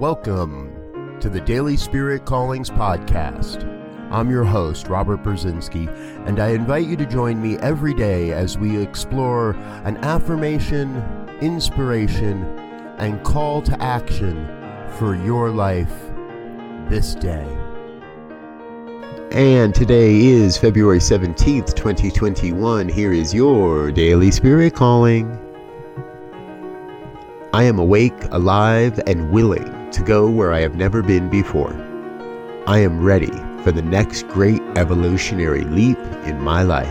Welcome to the Daily Spirit Callings Podcast. I'm your host, Robert Brzezinski, and I invite you to join me every day as we explore an affirmation, inspiration, and call to action for your life this day. And today is February 17th, 2021. Here is your Daily Spirit Calling. I am awake, alive, and willing to go where I have never been before. I am ready for the next great evolutionary leap in my life.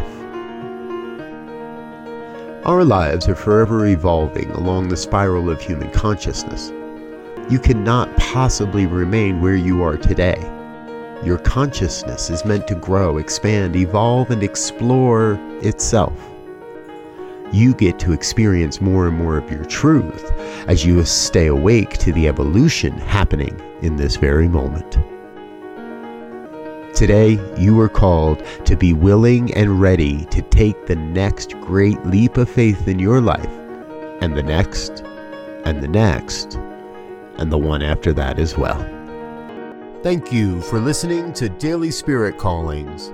Our lives are forever evolving along the spiral of human consciousness. You cannot possibly remain where you are today. Your consciousness is meant to grow, expand, evolve, and explore itself you get to experience more and more of your truth as you stay awake to the evolution happening in this very moment. Today, you are called to be willing and ready to take the next great leap of faith in your life, and the next, and the next, and the one after that as well. Thank you for listening to Daily Spirit Callings.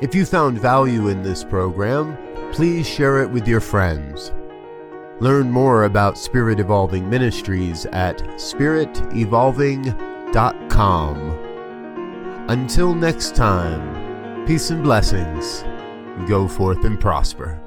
If you found value in this program, please share it with your friends. Learn more about Spirit Evolving Ministries at spiritevolving.com. Until next time, peace and blessings. Go forth and prosper.